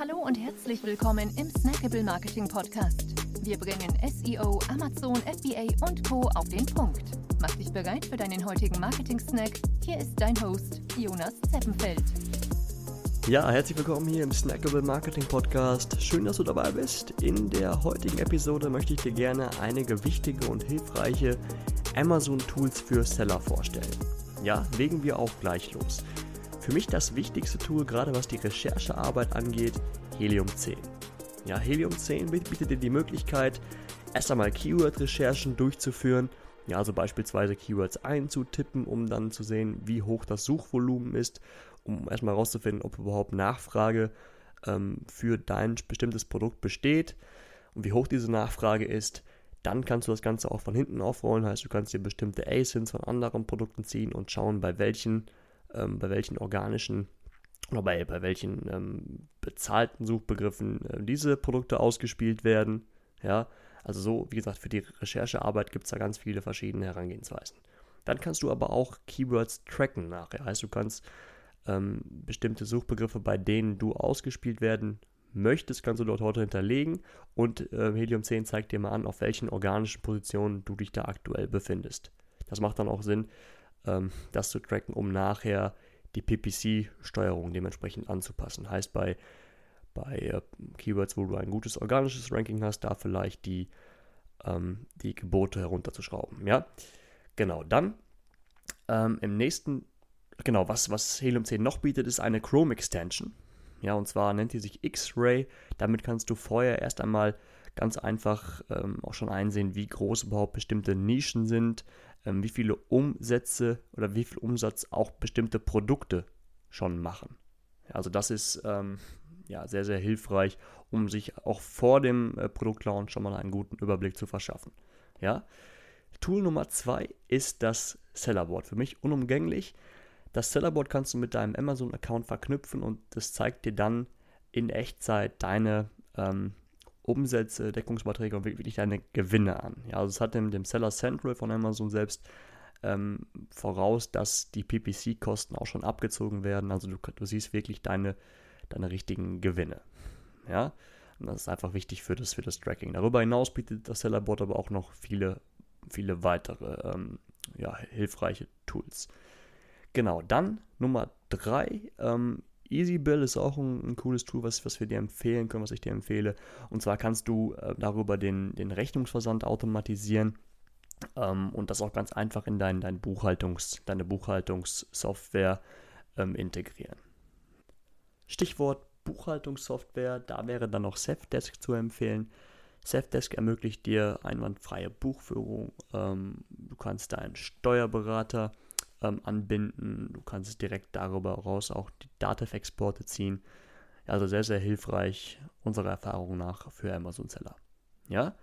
Hallo und herzlich willkommen im Snackable Marketing Podcast. Wir bringen SEO, Amazon, FBA und Co. auf den Punkt. Mach dich bereit für deinen heutigen Marketing-Snack. Hier ist dein Host, Jonas Zeppenfeld. Ja, herzlich willkommen hier im Snackable Marketing Podcast. Schön, dass du dabei bist. In der heutigen Episode möchte ich dir gerne einige wichtige und hilfreiche Amazon-Tools für Seller vorstellen. Ja, legen wir auch gleich los. Für mich das wichtigste Tool, gerade was die Recherchearbeit angeht, Helium 10. Ja, Helium 10 bietet dir die Möglichkeit, erst einmal Keyword-Recherchen durchzuführen, ja, also beispielsweise Keywords einzutippen, um dann zu sehen, wie hoch das Suchvolumen ist, um erstmal herauszufinden, ob überhaupt Nachfrage ähm, für dein bestimmtes Produkt besteht und wie hoch diese Nachfrage ist. Dann kannst du das Ganze auch von hinten aufrollen, heißt du kannst dir bestimmte ASINs von anderen Produkten ziehen und schauen, bei welchen ähm, bei welchen organischen oder bei, bei welchen ähm, bezahlten Suchbegriffen äh, diese Produkte ausgespielt werden. Ja, also so, wie gesagt, für die Recherchearbeit gibt es da ganz viele verschiedene Herangehensweisen. Dann kannst du aber auch Keywords tracken nachher. Heißt, du kannst ähm, bestimmte Suchbegriffe, bei denen du ausgespielt werden möchtest, kannst du dort heute hinterlegen und äh, Helium 10 zeigt dir mal an, auf welchen organischen Positionen du dich da aktuell befindest. Das macht dann auch Sinn, ähm, das zu tracken, um nachher die PPC-Steuerung dementsprechend anzupassen. Heißt bei, bei äh, Keywords, wo du ein gutes organisches Ranking hast, da vielleicht die, ähm, die Gebote herunterzuschrauben. Ja, genau. Dann ähm, im nächsten, genau, was, was Helium 10 noch bietet, ist eine Chrome Extension. Ja, und zwar nennt die sich X-Ray. Damit kannst du vorher erst einmal ganz einfach ähm, auch schon einsehen, wie groß überhaupt bestimmte Nischen sind, ähm, wie viele Umsätze oder wie viel Umsatz auch bestimmte Produkte schon machen. Also das ist ähm, ja sehr, sehr hilfreich, um sich auch vor dem äh, Produktlaunch schon mal einen guten Überblick zu verschaffen. Ja? Tool Nummer zwei ist das Sellerboard. Für mich unumgänglich. Das Sellerboard kannst du mit deinem Amazon-Account verknüpfen und das zeigt dir dann in Echtzeit deine ähm, Umsätze, Deckungsbeiträge und wirklich deine Gewinne an. Ja, also es hat dem, dem Seller Central von Amazon selbst ähm, voraus, dass die PPC-Kosten auch schon abgezogen werden. Also du, du siehst wirklich deine, deine richtigen Gewinne. Ja, und das ist einfach wichtig für das, für das Tracking. Darüber hinaus bietet das Sellerboard aber auch noch viele, viele weitere ähm, ja, hilfreiche Tools. Genau, dann Nummer drei ähm, EasyBill ist auch ein, ein, cooles Tool, was, was wir dir empfehlen können, was ich dir empfehle. Und zwar kannst du äh, darüber den, den Rechnungsversand automatisieren ähm, und das auch ganz einfach in dein, dein Buchhaltungs, deine Buchhaltungssoftware ähm, integrieren. Stichwort Buchhaltungssoftware, da wäre dann noch Safdesk zu empfehlen. Safdesk ermöglicht dir einwandfreie Buchführung. Ähm, du kannst deinen Steuerberater ähm, anbinden. Du kannst direkt darüber raus auch die Datev-Exporte ziehen. Also sehr, sehr hilfreich unserer Erfahrung nach für Amazon-Seller. Ja?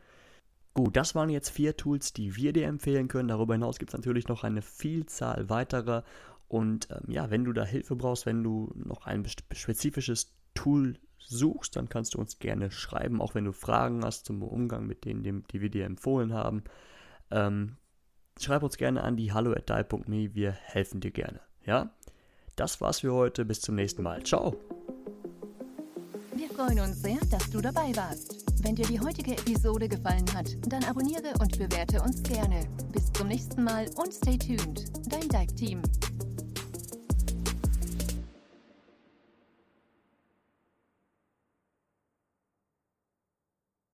Gut, das waren jetzt vier Tools, die wir dir empfehlen können. Darüber hinaus gibt es natürlich noch eine Vielzahl weiterer. Und ähm, ja, wenn du da Hilfe brauchst, wenn du noch ein spezifisches Tool suchst, dann kannst du uns gerne schreiben, auch wenn du Fragen hast zum Umgang mit denen, die wir dir empfohlen haben. Ähm, schreib uns gerne an die hallo at wir helfen dir gerne. Ja? Das war's für heute, bis zum nächsten Mal. Ciao! Wir freuen uns sehr, dass du dabei warst. Wenn dir die heutige Episode gefallen hat, dann abonniere und bewerte uns gerne. Bis zum nächsten Mal und stay tuned. Dein Dive Team.